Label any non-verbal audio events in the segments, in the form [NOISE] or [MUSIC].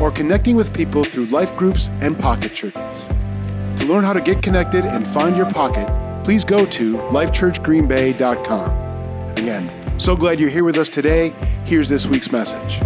or connecting with people through life groups and pocket churches. To learn how to get connected and find your pocket, please go to lifechurchgreenbay.com. Again, so glad you're here with us today. Here's this week's message.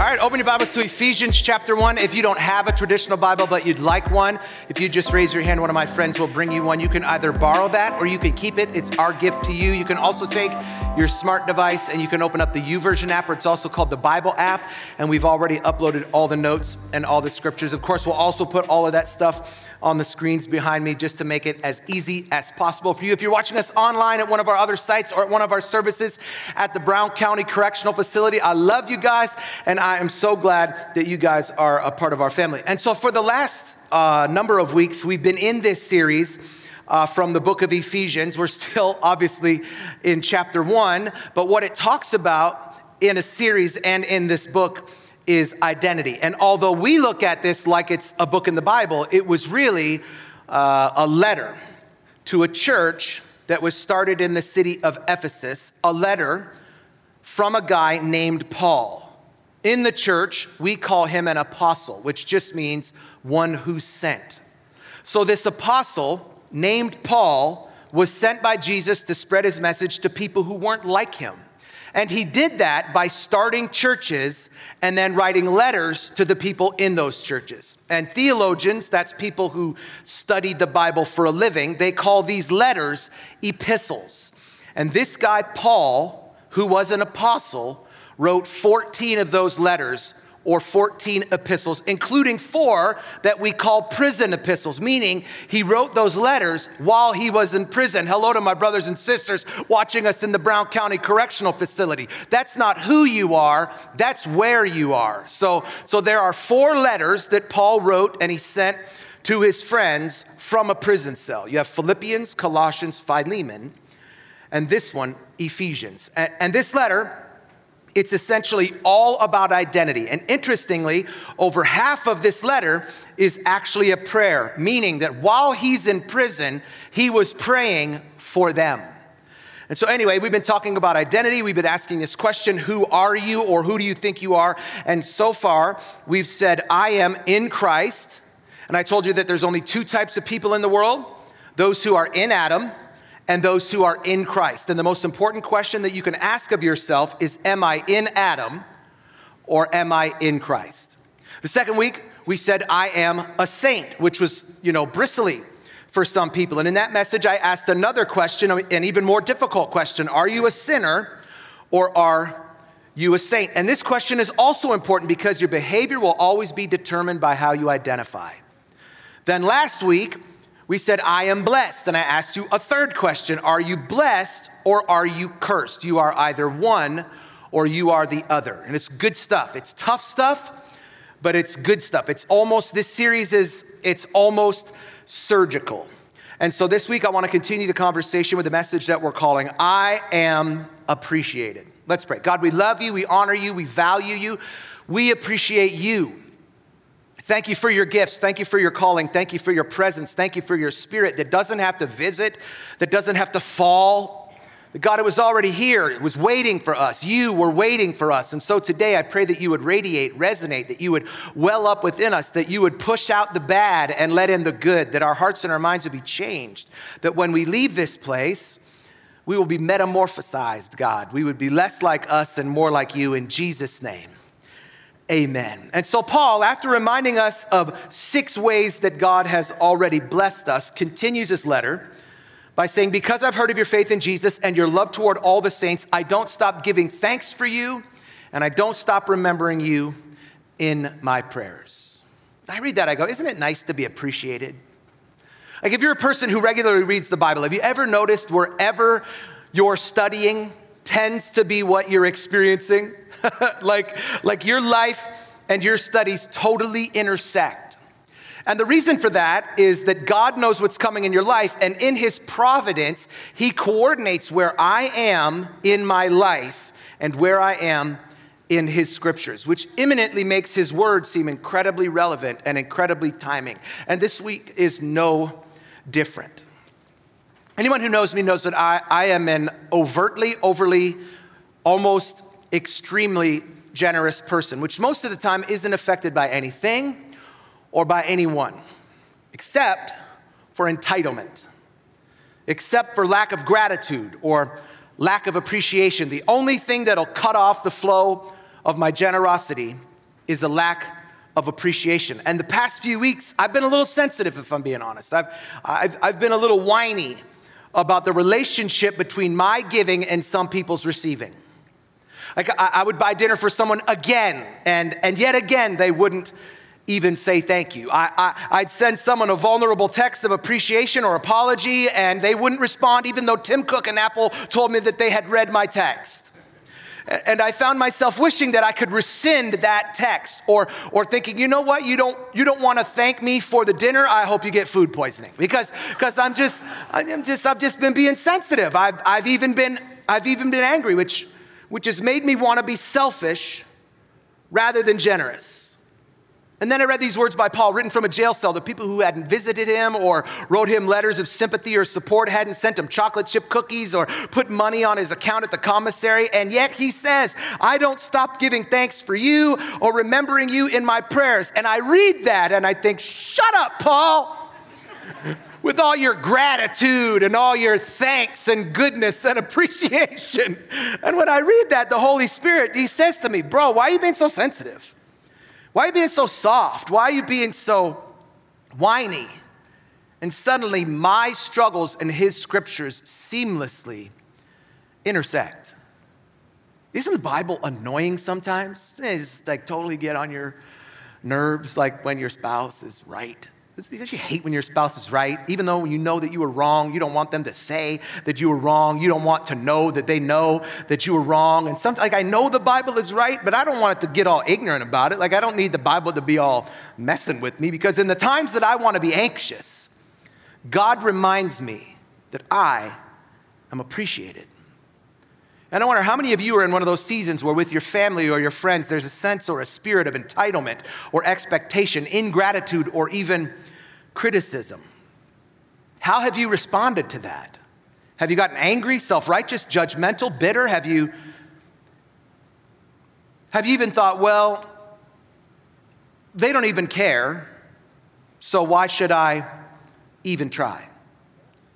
All right, open your Bibles to Ephesians chapter 1. If you don't have a traditional Bible but you'd like one, if you just raise your hand, one of my friends will bring you one. You can either borrow that or you can keep it. It's our gift to you. You can also take your smart device and you can open up the YouVersion app, or it's also called the Bible app. And we've already uploaded all the notes and all the scriptures. Of course, we'll also put all of that stuff on the screens behind me just to make it as easy as possible for you. If you're watching us online at one of our other sites or at one of our services at the Brown County Correctional Facility, I love you guys and I am so glad that you guys are a part of our family. And so for the last uh, number of weeks, we've been in this series. Uh, from the book of Ephesians. We're still [LAUGHS] obviously in chapter one, but what it talks about in a series and in this book is identity. And although we look at this like it's a book in the Bible, it was really uh, a letter to a church that was started in the city of Ephesus, a letter from a guy named Paul. In the church, we call him an apostle, which just means one who sent. So, this apostle named Paul was sent by Jesus to spread his message to people who weren't like him. And he did that by starting churches and then writing letters to the people in those churches. And theologians, that's people who studied the Bible for a living, they call these letters epistles. And this guy, Paul, who was an apostle, wrote 14 of those letters or 14 epistles, including four that we call prison epistles, meaning he wrote those letters while he was in prison. Hello to my brothers and sisters watching us in the Brown County Correctional Facility. That's not who you are, that's where you are. So, so there are four letters that Paul wrote and he sent to his friends from a prison cell. You have Philippians, Colossians, Philemon, and this one, Ephesians. And, and this letter, it's essentially all about identity. And interestingly, over half of this letter is actually a prayer, meaning that while he's in prison, he was praying for them. And so, anyway, we've been talking about identity. We've been asking this question Who are you, or who do you think you are? And so far, we've said, I am in Christ. And I told you that there's only two types of people in the world those who are in Adam and those who are in Christ. And the most important question that you can ask of yourself is Am I in Adam or am I in Christ? The second week, we said, I am a saint, which was, you know, bristly for some people. And in that message, I asked another question, an even more difficult question Are you a sinner or are you a saint? And this question is also important because your behavior will always be determined by how you identify. Then last week, we said, I am blessed. And I asked you a third question Are you blessed or are you cursed? You are either one or you are the other. And it's good stuff. It's tough stuff, but it's good stuff. It's almost, this series is, it's almost surgical. And so this week, I want to continue the conversation with the message that we're calling I Am Appreciated. Let's pray. God, we love you, we honor you, we value you, we appreciate you. Thank you for your gifts. Thank you for your calling. Thank you for your presence. Thank you for your spirit that doesn't have to visit, that doesn't have to fall. God, it was already here. It was waiting for us. You were waiting for us. And so today I pray that you would radiate, resonate, that you would well up within us, that you would push out the bad and let in the good, that our hearts and our minds would be changed. That when we leave this place, we will be metamorphosized, God. We would be less like us and more like you in Jesus' name. Amen. And so, Paul, after reminding us of six ways that God has already blessed us, continues his letter by saying, Because I've heard of your faith in Jesus and your love toward all the saints, I don't stop giving thanks for you and I don't stop remembering you in my prayers. I read that, I go, Isn't it nice to be appreciated? Like, if you're a person who regularly reads the Bible, have you ever noticed wherever you're studying tends to be what you're experiencing? [LAUGHS] like, like your life and your studies totally intersect. And the reason for that is that God knows what's coming in your life, and in His providence, He coordinates where I am in my life and where I am in His scriptures, which imminently makes His word seem incredibly relevant and incredibly timing. And this week is no different. Anyone who knows me knows that I, I am an overtly, overly, almost extremely generous person, which most of the time isn't affected by anything or by anyone, except for entitlement, except for lack of gratitude or lack of appreciation. The only thing that'll cut off the flow of my generosity is a lack of appreciation. And the past few weeks, I've been a little sensitive, if I'm being honest. I've, I've, I've been a little whiny about the relationship between my giving and some people's receiving. Like I, would buy dinner for someone again, and, and yet again, they wouldn't even say thank you. I, I, would send someone a vulnerable text of appreciation or apology, and they wouldn't respond, even though Tim Cook and Apple told me that they had read my text. And I found myself wishing that I could rescind that text or, or thinking, you know what, you don't, you don't want to thank me for the dinner. I hope you get food poisoning because, because I'm just, I'm just, I've just been being sensitive. I've, I've even been, I've even been angry, which, which has made me want to be selfish rather than generous. And then I read these words by Paul written from a jail cell. The people who hadn't visited him or wrote him letters of sympathy or support hadn't sent him chocolate chip cookies or put money on his account at the commissary. And yet he says, I don't stop giving thanks for you or remembering you in my prayers. And I read that and I think, shut up, Paul. With all your gratitude and all your thanks and goodness and appreciation. And when I read that, the Holy Spirit, He says to me, Bro, why are you being so sensitive? Why are you being so soft? Why are you being so whiny? And suddenly, my struggles and his scriptures seamlessly intersect. Isn't the Bible annoying sometimes? It's like totally get on your nerves, like when your spouse is right. Don't you hate when your spouse is right? Even though you know that you were wrong, you don't want them to say that you were wrong. You don't want to know that they know that you were wrong. And sometimes, like, I know the Bible is right, but I don't want it to get all ignorant about it. Like, I don't need the Bible to be all messing with me because in the times that I want to be anxious, God reminds me that I am appreciated. And I wonder how many of you are in one of those seasons where, with your family or your friends, there's a sense or a spirit of entitlement or expectation, ingratitude, or even criticism. How have you responded to that? Have you gotten angry, self righteous, judgmental, bitter? Have you, have you even thought, well, they don't even care, so why should I even try?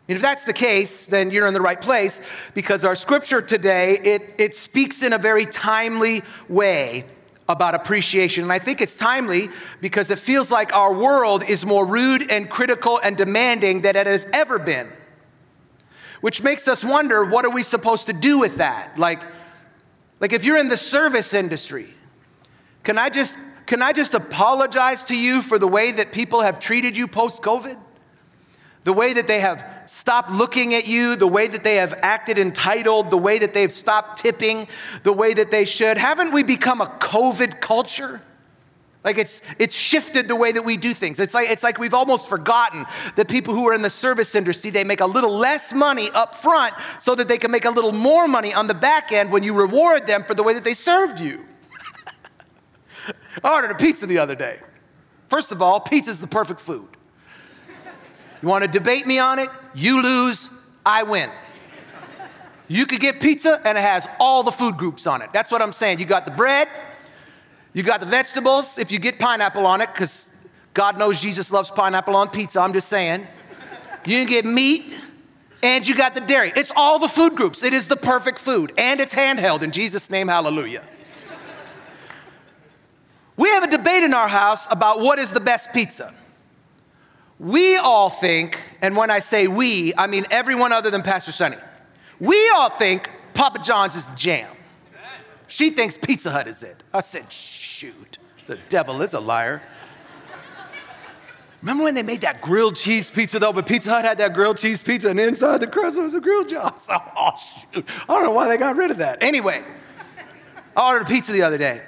And if that's the case, then you're in the right place because our scripture today, it, it speaks in a very timely way about appreciation. And I think it's timely because it feels like our world is more rude and critical and demanding than it has ever been. Which makes us wonder what are we supposed to do with that? Like, like if you're in the service industry, can I just can I just apologize to you for the way that people have treated you post COVID? The way that they have stopped looking at you, the way that they have acted entitled, the way that they've stopped tipping the way that they should. Haven't we become a COVID culture? Like it's, it's shifted the way that we do things. It's like, it's like we've almost forgotten that people who are in the service industry, they make a little less money up front so that they can make a little more money on the back end when you reward them for the way that they served you. [LAUGHS] I ordered a pizza the other day. First of all, pizza's the perfect food. You want to debate me on it? You lose, I win. You could get pizza and it has all the food groups on it. That's what I'm saying. You got the bread, you got the vegetables, if you get pineapple on it, because God knows Jesus loves pineapple on pizza, I'm just saying. You can get meat, and you got the dairy. It's all the food groups. It is the perfect food, and it's handheld. In Jesus' name, hallelujah. We have a debate in our house about what is the best pizza. We all think, and when I say we, I mean everyone other than Pastor Sunny. We all think Papa John's is jam. She thinks Pizza Hut is it. I said, shoot, the devil is a liar. Remember when they made that grilled cheese pizza though? But Pizza Hut had that grilled cheese pizza, and inside the crust was a grilled cheese. [LAUGHS] Oh, shoot. I don't know why they got rid of that. Anyway, I ordered a pizza the other day.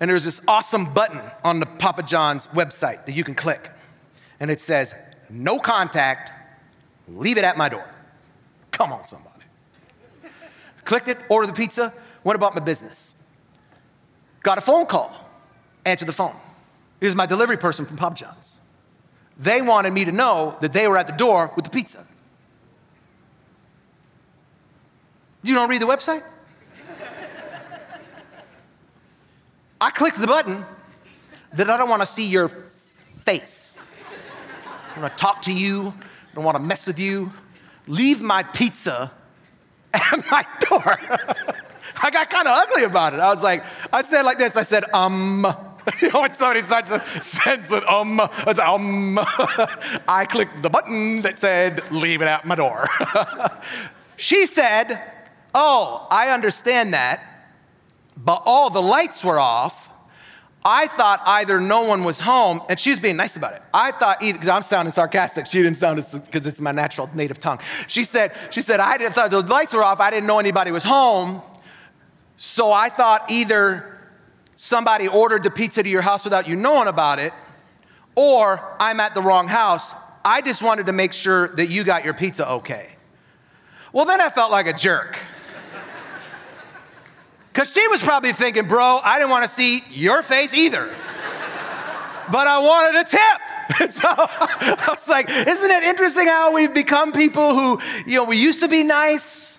And there's this awesome button on the Papa John's website that you can click. And it says, no contact, leave it at my door. Come on, somebody. Clicked it, ordered the pizza, went about my business. Got a phone call, answered the phone. It was my delivery person from Papa John's. They wanted me to know that they were at the door with the pizza. You don't read the website? I clicked the button that I don't want to see your face. I want to talk to you, I don't want to mess with you. Leave my pizza [LAUGHS] at my door. [LAUGHS] I got kind of ugly about it. I was like, I said like this, I said, um, [LAUGHS] you know, when somebody starts a sentence with um, I said, um, I clicked the button that said, leave it at my door. she said, oh, I understand that, but all the lights were off. I thought either no one was home, and she was being nice about it. I thought either because I'm sounding sarcastic, she didn't sound because it's my natural native tongue. She said, she said, I didn't thought the lights were off. I didn't know anybody was home, so I thought either somebody ordered the pizza to your house without you knowing about it, or I'm at the wrong house. I just wanted to make sure that you got your pizza okay. Well, then I felt like a jerk. Because she was probably thinking, bro, I didn't want to see your face either. but I wanted a tip. [LAUGHS] so I was like, isn't it interesting how we've become people who, you know, we used to be nice,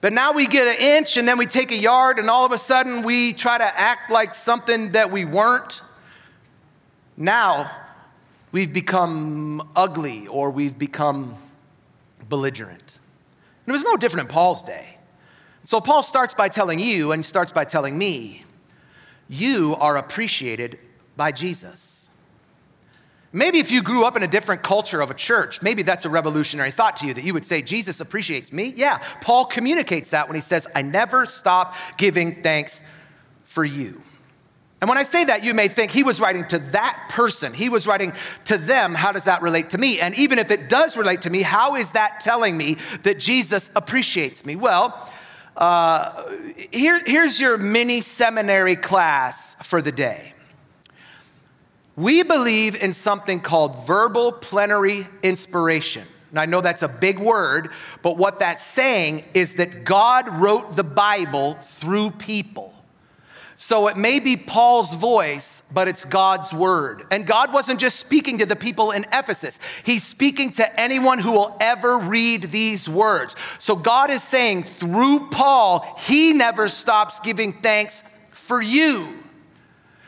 but now we get an inch and then we take a yard and all of a sudden we try to act like something that we weren't. Now we've become ugly or we've become belligerent. And it was no different in Paul's day. So Paul starts by telling you and starts by telling me, you are appreciated by Jesus. Maybe if you grew up in a different culture of a church, maybe that's a revolutionary thought to you that you would say, Jesus appreciates me. Yeah, Paul communicates that when he says, I never stop giving thanks for you. And when I say that, you may think he was writing to that person. He was writing to them. How does that relate to me? And even if it does relate to me, how is that telling me that Jesus appreciates me? Well, uh, here, here's your mini seminary class for the day. We believe in something called verbal plenary inspiration. And I know that's a big word, but what that's saying is that God wrote the Bible through people. So it may be Paul's voice, but it's God's word. And God wasn't just speaking to the people in Ephesus, He's speaking to anyone who will ever read these words. So God is saying through Paul, He never stops giving thanks for you.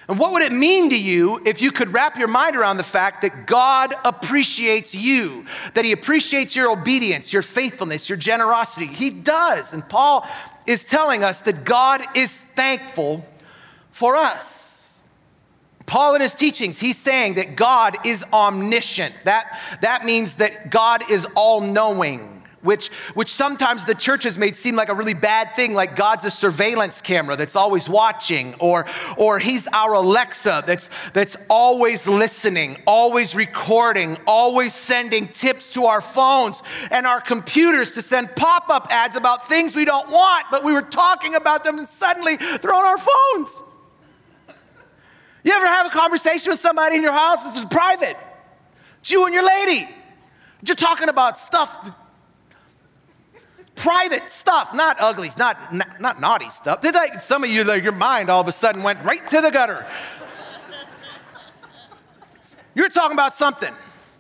And what would it mean to you if you could wrap your mind around the fact that God appreciates you, that He appreciates your obedience, your faithfulness, your generosity? He does. And Paul is telling us that God is thankful for us. Paul, in his teachings, he's saying that God is omniscient. That, that means that God is all knowing, which, which sometimes the church has made seem like a really bad thing, like God's a surveillance camera that's always watching, or, or he's our Alexa that's, that's always listening, always recording, always sending tips to our phones and our computers to send pop up ads about things we don't want, but we were talking about them and suddenly they're on our phones. You ever have a conversation with somebody in your house? This is private. It's you and your lady. You're talking about stuff, private stuff, not uglies, not, not, naughty stuff. Like some of you, like, your mind all of a sudden went right to the gutter. You're talking about something.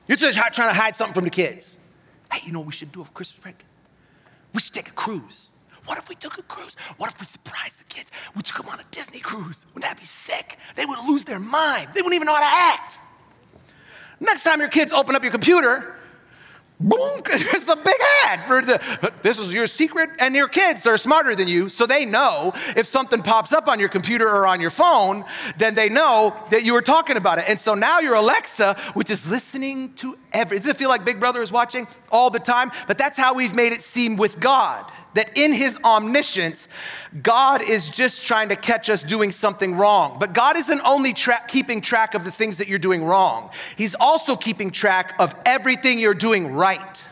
You're just trying to hide something from the kids. Hey, you know what we should do for Christmas break? We should take a cruise. What if we took a cruise? What if we surprised the kids? We took them on a Disney cruise. Wouldn't that be sick? They would lose their mind. They wouldn't even know how to act. Next time your kids open up your computer, boom, [LAUGHS] it's a big ad for the, this is your secret. And your kids are smarter than you, so they know if something pops up on your computer or on your phone, then they know that you were talking about it. And so now your Alexa, which is listening to every, does it feel like Big Brother is watching all the time? But that's how we've made it seem with God that in his omniscience, God is just trying to catch us doing something wrong. But God isn't only tra- keeping track of the things that you're doing wrong, He's also keeping track of everything you're doing right.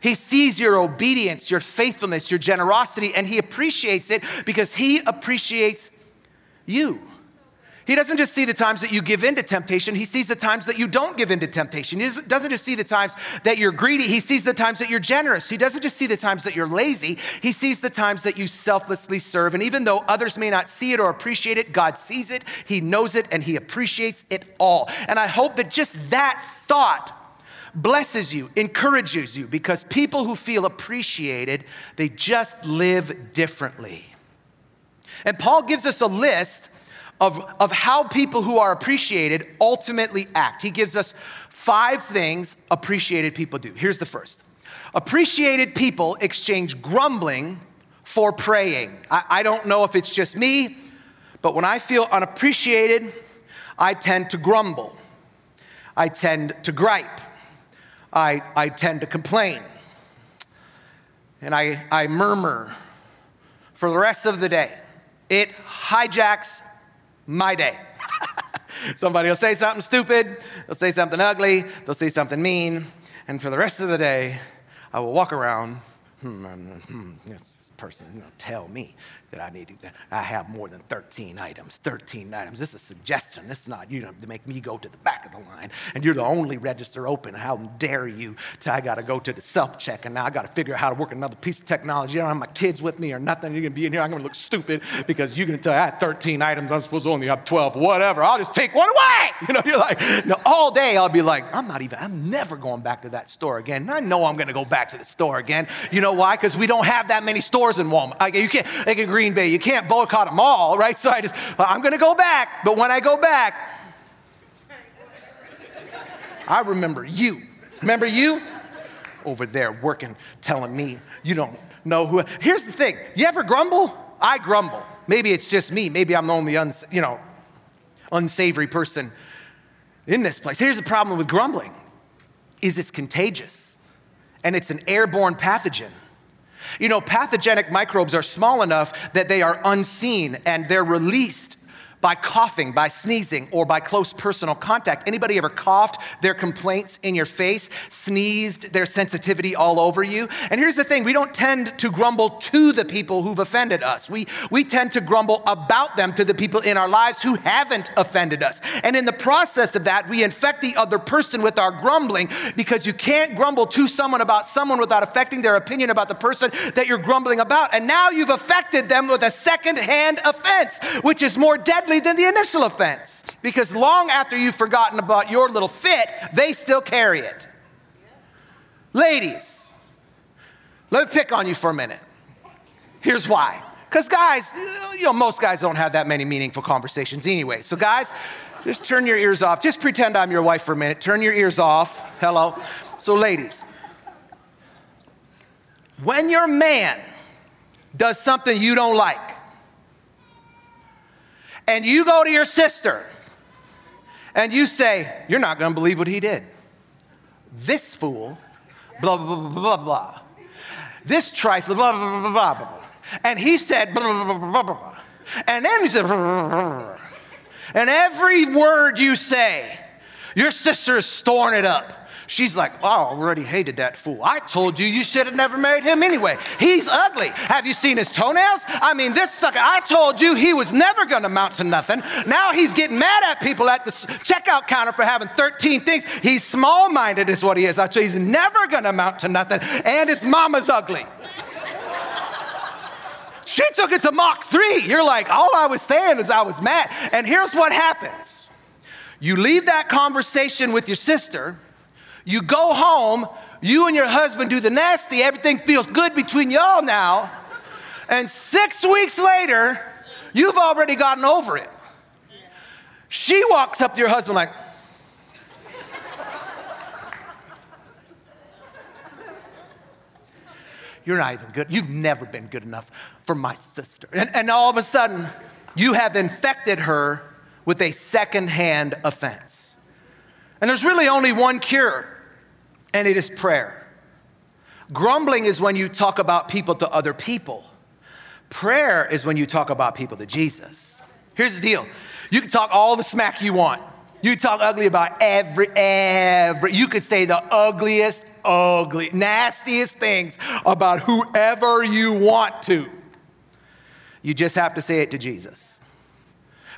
He sees your obedience, your faithfulness, your generosity, and He appreciates it because He appreciates you. He doesn't just see the times that you give in to temptation, he sees the times that you don't give in to temptation. He doesn't just see the times that you're greedy, he sees the times that you're generous. He doesn't just see the times that you're lazy, he sees the times that you selflessly serve. And even though others may not see it or appreciate it, God sees it, he knows it, and he appreciates it all. And I hope that just that thought blesses you, encourages you, because people who feel appreciated, they just live differently. And Paul gives us a list of, of how people who are appreciated ultimately act. He gives us five things appreciated people do. Here's the first appreciated people exchange grumbling for praying. I, I don't know if it's just me, but when I feel unappreciated, I tend to grumble, I tend to gripe, I, I tend to complain, and I, I murmur for the rest of the day. It hijacks my day. Somebody will say something stupid, they'll say something ugly, they'll say something mean, and for the rest of the day, I will walk around, hmm, hmm, hmm this person you know, tell me that I need to, I have more than 13 items. 13 items. This is a suggestion. This is not you know, to make me go to the back of the line. And you're the only register open. How dare you? Tell I got to go to the self check and now I got to figure out how to work another piece of technology. I don't have my kids with me or nothing. You're going to be in here. I'm going to look stupid because you're going to tell I had 13 items. I'm supposed to only have 12. Whatever. I'll just take one away. [LAUGHS] You know, you're like, no, all day I'll be like, I'm not even, I'm never going back to that store again. And I know I'm going to go back to the store again. You know why? Because we don't have that many stores in Walmart. Like, you can't, like in Green Bay, you can't boycott them all, right? So I just, I'm going to go back. But when I go back, I remember you. Remember you? Over there working, telling me you don't know who. Here's the thing you ever grumble? I grumble. Maybe it's just me. Maybe I'm the only uns, you know, unsavory person in this place. Here's the problem with grumbling is it's contagious and it's an airborne pathogen. You know, pathogenic microbes are small enough that they are unseen and they're released by coughing, by sneezing, or by close personal contact. Anybody ever coughed their complaints in your face, sneezed their sensitivity all over you? And here's the thing we don't tend to grumble to the people who've offended us. We, we tend to grumble about them to the people in our lives who haven't offended us. And in the process of that, we infect the other person with our grumbling because you can't grumble to someone about someone without affecting their opinion about the person that you're grumbling about. And now you've affected them with a second-hand offense, which is more deadly than the initial offense because long after you've forgotten about your little fit, they still carry it. Ladies, let me pick on you for a minute. Here's why. Because, guys, you know, most guys don't have that many meaningful conversations anyway. So, guys, just turn your ears off. Just pretend I'm your wife for a minute. Turn your ears off. Hello. So, ladies, when your man does something you don't like, and you go to your sister and you say, You're not gonna believe what he did. This fool, blah, blah, blah, blah, blah. This trifle, blah, blah, blah, blah, blah, blah. And he said, blah, blah, blah, blah, blah, blah. And then he said, blah, blah, blah, blah. and every word you say, your sister is storing it up. She's like, oh, I already hated that fool. I told you you should have never married him anyway. He's ugly. Have you seen his toenails? I mean, this sucker, I told you he was never going to amount to nothing. Now he's getting mad at people at the checkout counter for having 13 things. He's small minded, is what he is. I tell you, he's never going to amount to nothing. And his mama's ugly. She took it to Mach 3. You're like, all I was saying is I was mad. And here's what happens you leave that conversation with your sister you go home, you and your husband do the nasty, everything feels good between y'all now. And six weeks later, you've already gotten over it. She walks up to your husband like, You're not even good. You've never been good enough for my sister. And, and all of a sudden, you have infected her with a secondhand offense. And there's really only one cure and it is prayer. Grumbling is when you talk about people to other people. Prayer is when you talk about people to Jesus. Here's the deal you can talk all the smack you want. You talk ugly about every, every, you could say the ugliest, ugly, nastiest things about whoever you want to. You just have to say it to Jesus.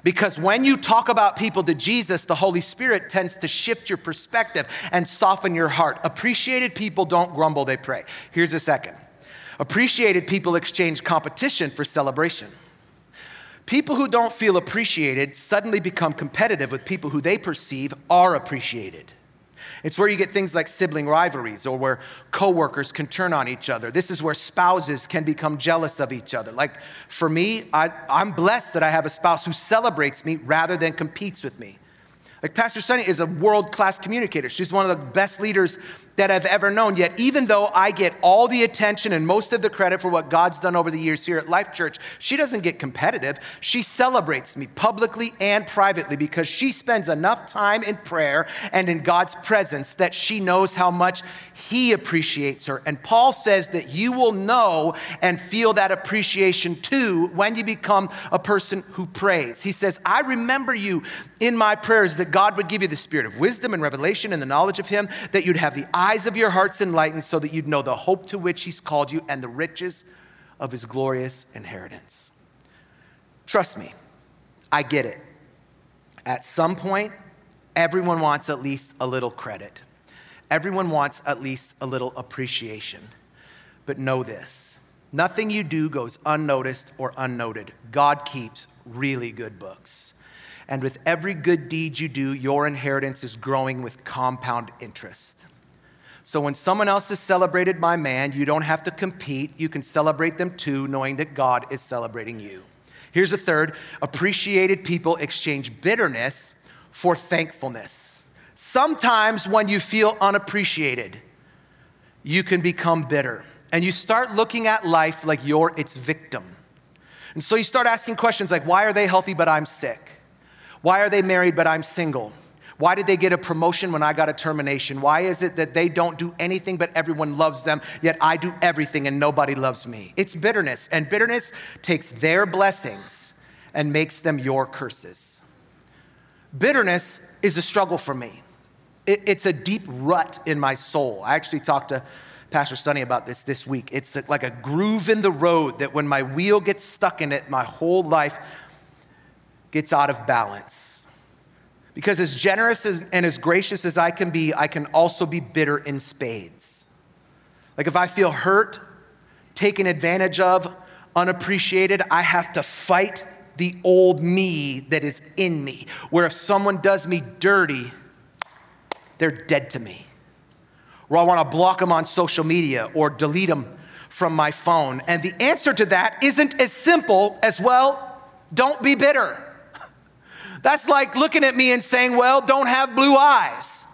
Because when you talk about people to Jesus, the Holy Spirit tends to shift your perspective and soften your heart. Appreciated people don't grumble, they pray. Here's a second appreciated people exchange competition for celebration. People who don't feel appreciated suddenly become competitive with people who they perceive are appreciated. It's where you get things like sibling rivalries or where coworkers can turn on each other. This is where spouses can become jealous of each other. Like for me, I, am blessed that I have a spouse who celebrates me rather than competes with me. Like Pastor Sunny is a world class communicator. She's one of the best leaders that I've ever known. Yet, even though I get all the attention and most of the credit for what God's done over the years here at Life Church, she doesn't get competitive. She celebrates me publicly and privately because she spends enough time in prayer and in God's presence that she knows how much He appreciates her. And Paul says that you will know and feel that appreciation too when you become a person who prays. He says, I remember you in my prayers that God would give you the spirit of wisdom and revelation and the knowledge of Him, that you'd have the eyes of your hearts enlightened so that you'd know the hope to which He's called you and the riches of His glorious inheritance. Trust me, I get it. At some point, everyone wants at least a little credit. Everyone wants at least a little appreciation. But know this nothing you do goes unnoticed or unnoted. God keeps really good books. And with every good deed you do, your inheritance is growing with compound interest. So when someone else is celebrated by man, you don't have to compete. You can celebrate them too, knowing that God is celebrating you. Here's a third appreciated people exchange bitterness for thankfulness. Sometimes when you feel unappreciated, you can become bitter and you start looking at life like you're its victim. And so you start asking questions like, why are they healthy but I'm sick? Why are they married but I'm single? Why did they get a promotion when I got a termination? Why is it that they don't do anything but everyone loves them, yet I do everything and nobody loves me? It's bitterness, and bitterness takes their blessings and makes them your curses. Bitterness is a struggle for me. It's a deep rut in my soul. I actually talked to Pastor Sunny about this this week. It's like a groove in the road that when my wheel gets stuck in it, my whole life gets out of balance. Because as generous as, and as gracious as I can be, I can also be bitter in spades. Like if I feel hurt, taken advantage of, unappreciated, I have to fight the old me that is in me. Where if someone does me dirty, they're dead to me. Or I want to block them on social media or delete them from my phone. And the answer to that isn't as simple as, well, don't be bitter. [LAUGHS] That's like looking at me and saying, Well, don't have blue eyes.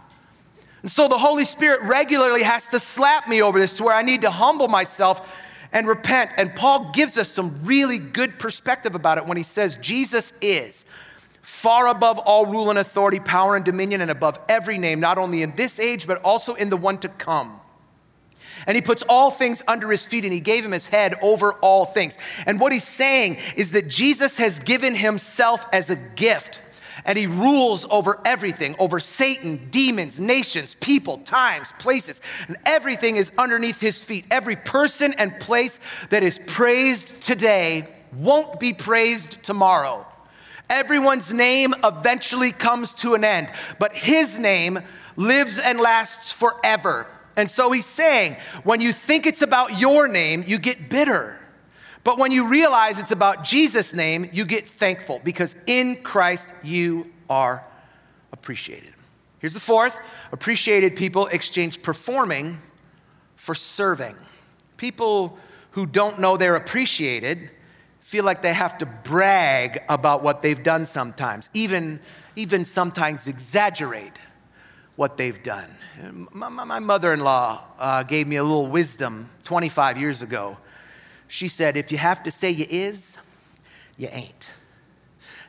And so the Holy Spirit regularly has to slap me over this to where I need to humble myself and repent. And Paul gives us some really good perspective about it when he says, Jesus is far above all rule and authority, power and dominion, and above every name, not only in this age, but also in the one to come. And he puts all things under his feet and he gave him his head over all things. And what he's saying is that Jesus has given himself as a gift and he rules over everything over Satan, demons, nations, people, times, places. And everything is underneath his feet. Every person and place that is praised today won't be praised tomorrow. Everyone's name eventually comes to an end, but his name lives and lasts forever. And so he's saying, when you think it's about your name, you get bitter. But when you realize it's about Jesus' name, you get thankful because in Christ you are appreciated. Here's the fourth appreciated people exchange performing for serving. People who don't know they're appreciated feel like they have to brag about what they've done sometimes, even, even sometimes exaggerate what they've done. My, my mother in law uh, gave me a little wisdom 25 years ago. She said, If you have to say you is, you ain't.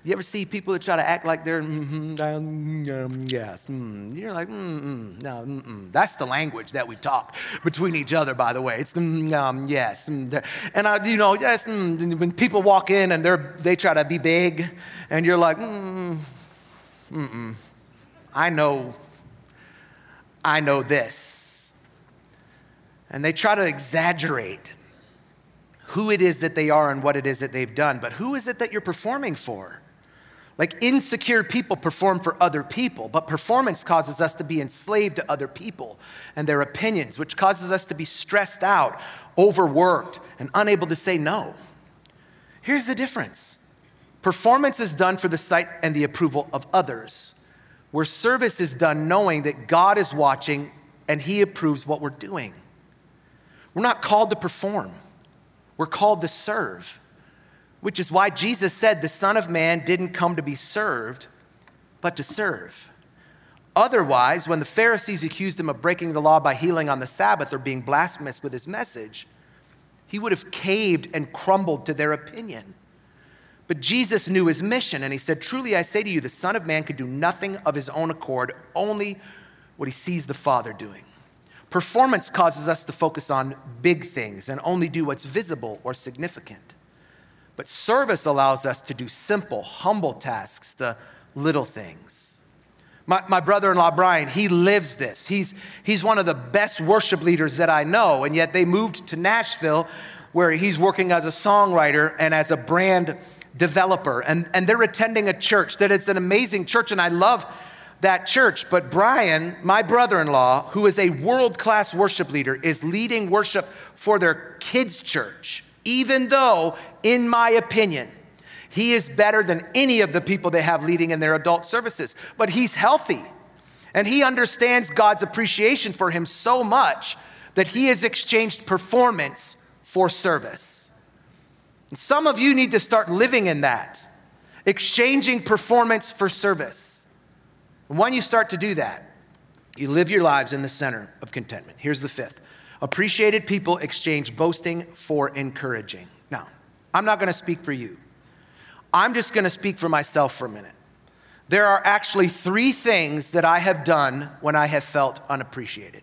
You ever see people that try to act like they're, mm-hmm, um, yes, mm. you're like, mm-mm, no, mm-mm. That's the language that we talk between each other, by the way. It's, mm, um, yes. Mm, and, I, you know, yes, mm, when people walk in and they're, they try to be big, and you're like, mm, mm-mm. I know I know this. And they try to exaggerate who it is that they are and what it is that they've done. But who is it that you're performing for? Like insecure people perform for other people, but performance causes us to be enslaved to other people and their opinions, which causes us to be stressed out, overworked, and unable to say no. Here's the difference performance is done for the sight and the approval of others, where service is done knowing that God is watching and He approves what we're doing. We're not called to perform, we're called to serve which is why Jesus said the Son of Man didn't come to be served, but to serve. Otherwise, when the Pharisees accused him of breaking the law by healing on the Sabbath or being blasphemous with his message, he would have caved and crumbled to their opinion. But Jesus knew his mission, and he said, Truly I say to you, the Son of Man could do nothing of his own accord, only what he sees the Father doing. Performance causes us to focus on big things and only do what's visible or significant. But service allows us to do simple, humble tasks, the little things. My, my brother in law, Brian, he lives this. He's, he's one of the best worship leaders that I know, and yet they moved to Nashville where he's working as a songwriter and as a brand developer. And, and they're attending a church that it's an amazing church, and I love that church. But Brian, my brother in law, who is a world class worship leader, is leading worship for their kids' church even though, in my opinion, he is better than any of the people they have leading in their adult services. But he's healthy and he understands God's appreciation for him so much that he has exchanged performance for service. And some of you need to start living in that, exchanging performance for service. And when you start to do that, you live your lives in the center of contentment. Here's the fifth Appreciated people exchange boasting for encouraging. I'm not going to speak for you. I'm just going to speak for myself for a minute. There are actually three things that I have done when I have felt unappreciated.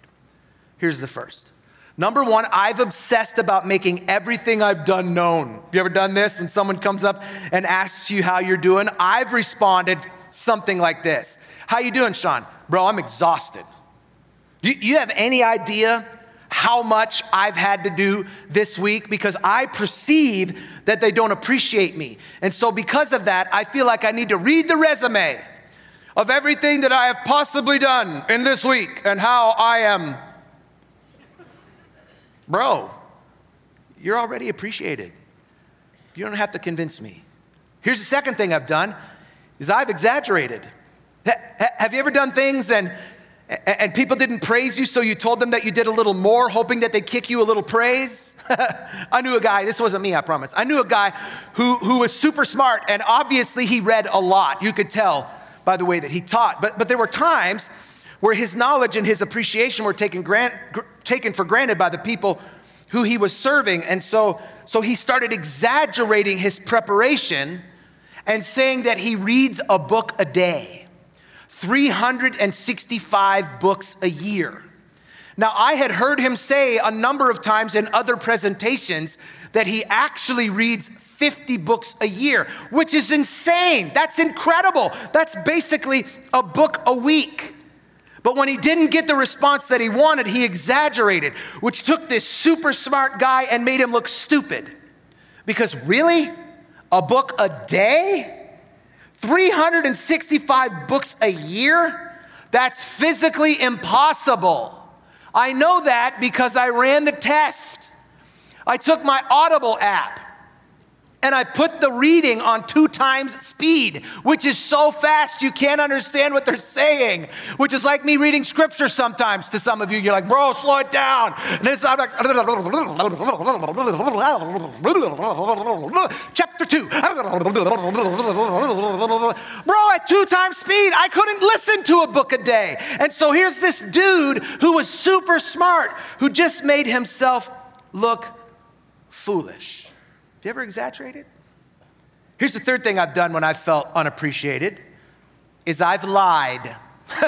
Here's the first. Number one, I've obsessed about making everything I've done known. Have you ever done this when someone comes up and asks you how you're doing? I've responded something like this. How you doing, Sean? Bro, I'm exhausted. You, you have any idea how much I've had to do this week because I perceive that they don't appreciate me. And so, because of that, I feel like I need to read the resume of everything that I have possibly done in this week and how I am. Bro, you're already appreciated. You don't have to convince me. Here's the second thing I've done is I've exaggerated. Have you ever done things and and people didn't praise you, so you told them that you did a little more, hoping that they'd kick you a little praise. [LAUGHS] I knew a guy, this wasn't me, I promise. I knew a guy who, who was super smart, and obviously he read a lot. You could tell by the way that he taught. But, but there were times where his knowledge and his appreciation were taken, grant, gr- taken for granted by the people who he was serving. And so, so he started exaggerating his preparation and saying that he reads a book a day. 365 books a year. Now, I had heard him say a number of times in other presentations that he actually reads 50 books a year, which is insane. That's incredible. That's basically a book a week. But when he didn't get the response that he wanted, he exaggerated, which took this super smart guy and made him look stupid. Because really? A book a day? 365 books a year? That's physically impossible. I know that because I ran the test. I took my Audible app and I put the reading on two times speed, which is so fast you can't understand what they're saying, which is like me reading scripture sometimes to some of you. You're like, bro, slow it down. And it's I'm like, chapter two. Bro, at two times speed, I couldn't listen to a book a day. And so here's this dude who was super smart, who just made himself look foolish. You ever exaggerate it? Here's the third thing I've done when I've felt unappreciated is I've lied. [LAUGHS]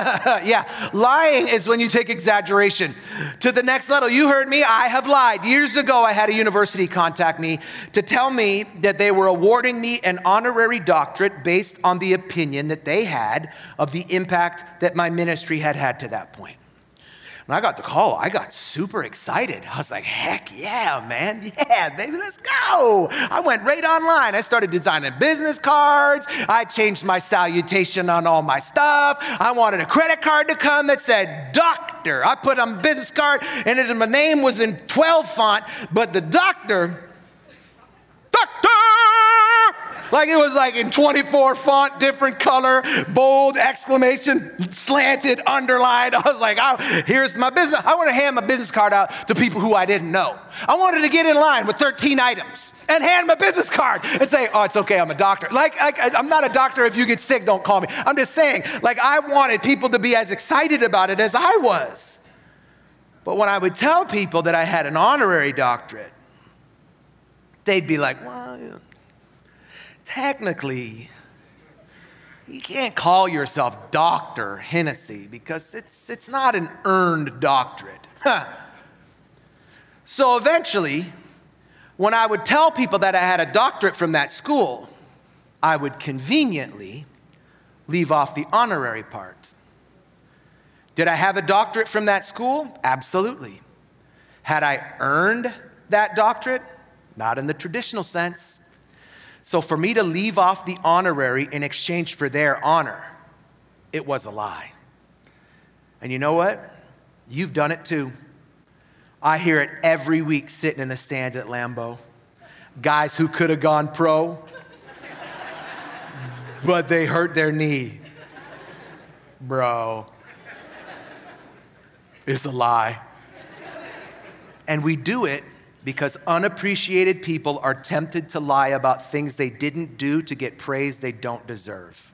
yeah, lying is when you take exaggeration to the next level. You heard me, I have lied. Years ago, I had a university contact me to tell me that they were awarding me an honorary doctorate based on the opinion that they had of the impact that my ministry had had to that point. When I got the call, I got super excited. I was like, heck yeah, man. [LAUGHS] Yeah, baby, let's go. I went right online. I started designing business cards. I changed my salutation on all my stuff. I wanted a credit card to come that said doctor. I put on business card and it, my name was in 12 font, but the doctor, doctor, like it was like in 24 font, different color, bold, exclamation, slanted, underlined. [LAUGHS] I was like, here's my business. I want to hand my business card out to people who I didn't know. I wanted to get in line with 13 items and hand my business card and say, oh, it's okay, I'm a doctor. Like, I'm not a doctor. If you get sick, don't call me. I'm just saying, like, I wanted people to be as excited about it as I was. But when I would tell people that I had an honorary doctorate, they'd be like, well, technically, you can't call yourself Dr. Hennessy because it's, it's not an earned doctorate. so eventually, when I would tell people that I had a doctorate from that school, I would conveniently leave off the honorary part. Did I have a doctorate from that school? Absolutely. Had I earned that doctorate? Not in the traditional sense. So for me to leave off the honorary in exchange for their honor, it was a lie. And you know what? You've done it too. I hear it every week sitting in the stands at Lambeau. Guys who could have gone pro, but they hurt their knee. Bro, it's a lie. And we do it because unappreciated people are tempted to lie about things they didn't do to get praise they don't deserve.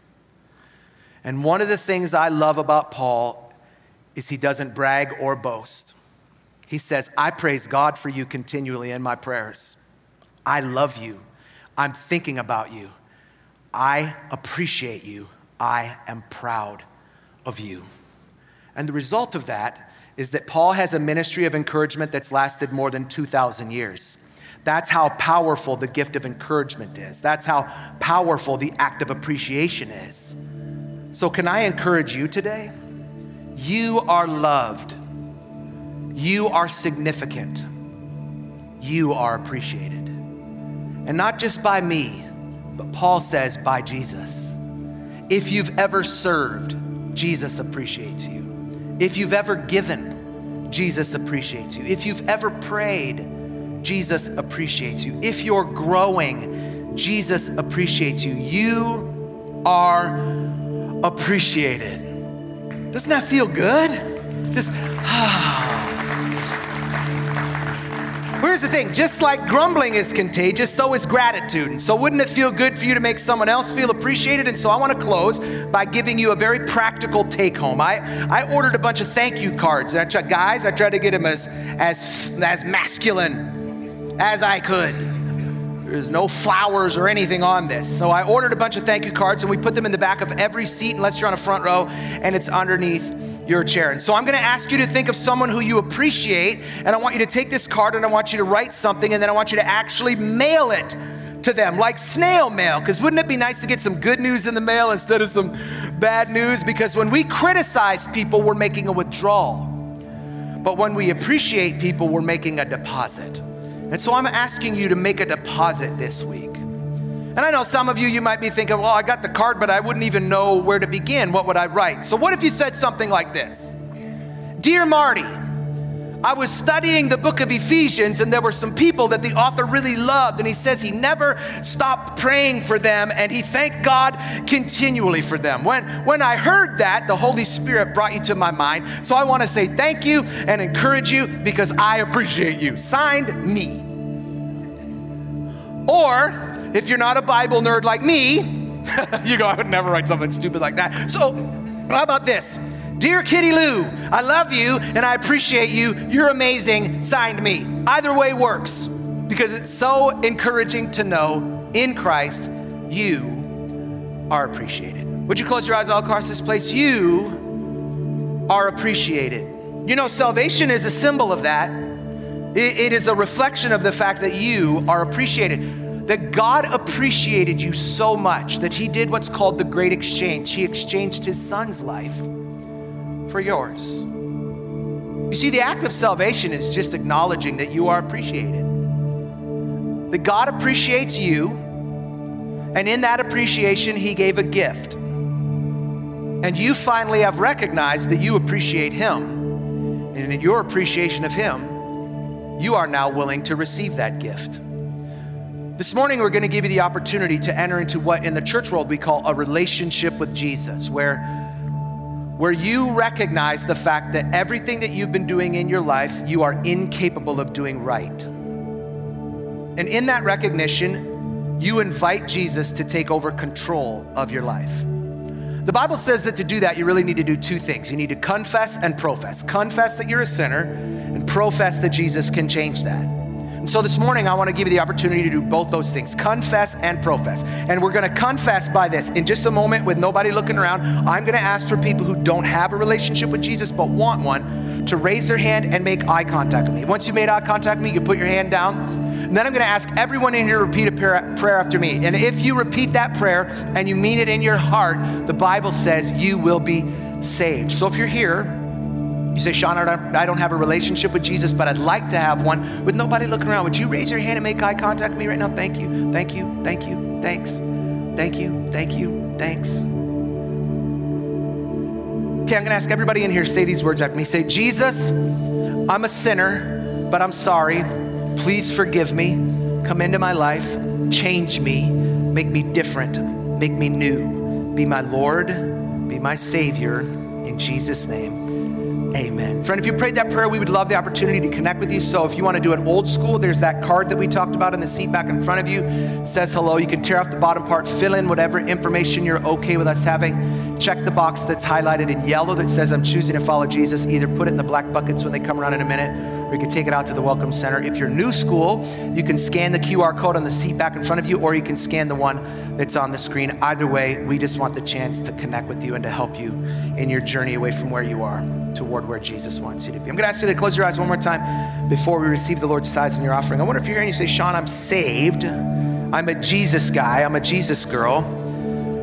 And one of the things I love about Paul is he doesn't brag or boast. He says, I praise God for you continually in my prayers. I love you. I'm thinking about you. I appreciate you. I am proud of you. And the result of that is that Paul has a ministry of encouragement that's lasted more than 2,000 years. That's how powerful the gift of encouragement is. That's how powerful the act of appreciation is. So, can I encourage you today? You are loved. You are significant. You are appreciated. And not just by me, but Paul says by Jesus. If you've ever served, Jesus appreciates you. If you've ever given, Jesus appreciates you. If you've ever prayed, Jesus appreciates you. If you're growing, Jesus appreciates you. You are appreciated. Doesn't that feel good? Just, ah. Here's the thing just like grumbling is contagious, so is gratitude. And so, wouldn't it feel good for you to make someone else feel appreciated? And so, I want to close by giving you a very practical take home. I, I ordered a bunch of thank you cards. And I tried, guys, I tried to get them as, as, as masculine as I could. There's no flowers or anything on this. So I ordered a bunch of thank you cards and we put them in the back of every seat unless you're on a front row and it's underneath your chair. And so I'm going to ask you to think of someone who you appreciate, and I want you to take this card and I want you to write something, and then I want you to actually mail it to them, like snail mail. Because wouldn't it be nice to get some good news in the mail instead of some bad news? Because when we criticize people, we're making a withdrawal. But when we appreciate people, we're making a deposit. And so I'm asking you to make a deposit this week. And I know some of you, you might be thinking, well, I got the card, but I wouldn't even know where to begin. What would I write? So, what if you said something like this Dear Marty, I was studying the book of Ephesians, and there were some people that the author really loved. And he says he never stopped praying for them, and he thanked God continually for them. When, when I heard that, the Holy Spirit brought you to my mind. So I want to say thank you and encourage you because I appreciate you. Signed, me. Or, if you're not a Bible nerd like me, [LAUGHS] you go, I would never write something stupid like that. So, how about this? Dear Kitty Lou, I love you and I appreciate you. You're amazing. Signed me. Either way works because it's so encouraging to know in Christ you are appreciated. Would you close your eyes all across this place? You are appreciated. You know, salvation is a symbol of that. it is a reflection of the fact that you are appreciated that God appreciated you so much that He did what's called the great exchange. He exchanged His son's life for yours. You see, the act of salvation is just acknowledging that you are appreciated, that God appreciates you, and in that appreciation, He gave a gift. And you finally have recognized that you appreciate Him. And in your appreciation of Him, you are now willing to receive that gift. This morning, we're going to give you the opportunity to enter into what in the church world we call a relationship with Jesus, where, where you recognize the fact that everything that you've been doing in your life, you are incapable of doing right. And in that recognition, you invite Jesus to take over control of your life. The Bible says that to do that, you really need to do two things. You need to confess and profess. Confess that you're a sinner, and profess that Jesus can change that. And so this morning, I want to give you the opportunity to do both those things confess and profess. And we're going to confess by this. In just a moment, with nobody looking around, I'm going to ask for people who don't have a relationship with Jesus but want one to raise their hand and make eye contact with me. Once you made eye contact with me, you put your hand down. And then I'm going to ask everyone in here to repeat a prayer after me. And if you repeat that prayer and you mean it in your heart, the Bible says you will be saved. So if you're here, you say, Sean, I don't have a relationship with Jesus, but I'd like to have one with nobody looking around. Would you raise your hand and make eye contact with me right now? Thank you, thank you, thank you, thanks. Thank you, thank you, thanks. Okay, I'm gonna ask everybody in here say these words after me. Say, Jesus, I'm a sinner, but I'm sorry. Please forgive me. Come into my life, change me, make me different, make me new. Be my Lord, be my Savior, in Jesus' name. Amen. Friend, if you prayed that prayer, we would love the opportunity to connect with you. So if you want to do it old school, there's that card that we talked about in the seat back in front of you. It says hello. You can tear off the bottom part, fill in whatever information you're okay with us having. Check the box that's highlighted in yellow that says I'm choosing to follow Jesus. Either put it in the black buckets when they come around in a minute or you can take it out to the Welcome Center. If you're new school, you can scan the QR code on the seat back in front of you, or you can scan the one that's on the screen. Either way, we just want the chance to connect with you and to help you in your journey away from where you are toward where Jesus wants you to be. I'm going to ask you to close your eyes one more time before we receive the Lord's tithes and your offering. I wonder if you're here and you say, Sean, I'm saved. I'm a Jesus guy. I'm a Jesus girl.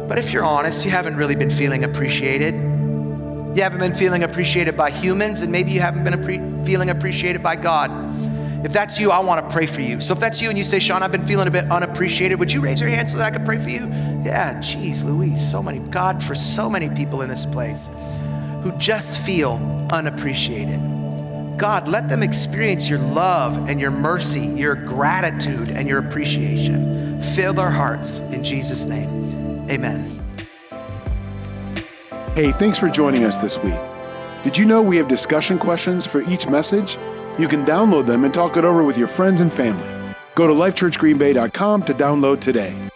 But if you're honest, you haven't really been feeling appreciated. You haven't been feeling appreciated by humans, and maybe you haven't been appre- feeling appreciated by God. If that's you, I want to pray for you. So if that's you and you say, Sean, I've been feeling a bit unappreciated, would you raise your hand so that I could pray for you? Yeah, geez, Louise, so many, God, for so many people in this place who just feel unappreciated. God, let them experience your love and your mercy, your gratitude and your appreciation. Fill their hearts in Jesus' name. Amen. Hey, thanks for joining us this week. Did you know we have discussion questions for each message? You can download them and talk it over with your friends and family. Go to lifechurchgreenbay.com to download today.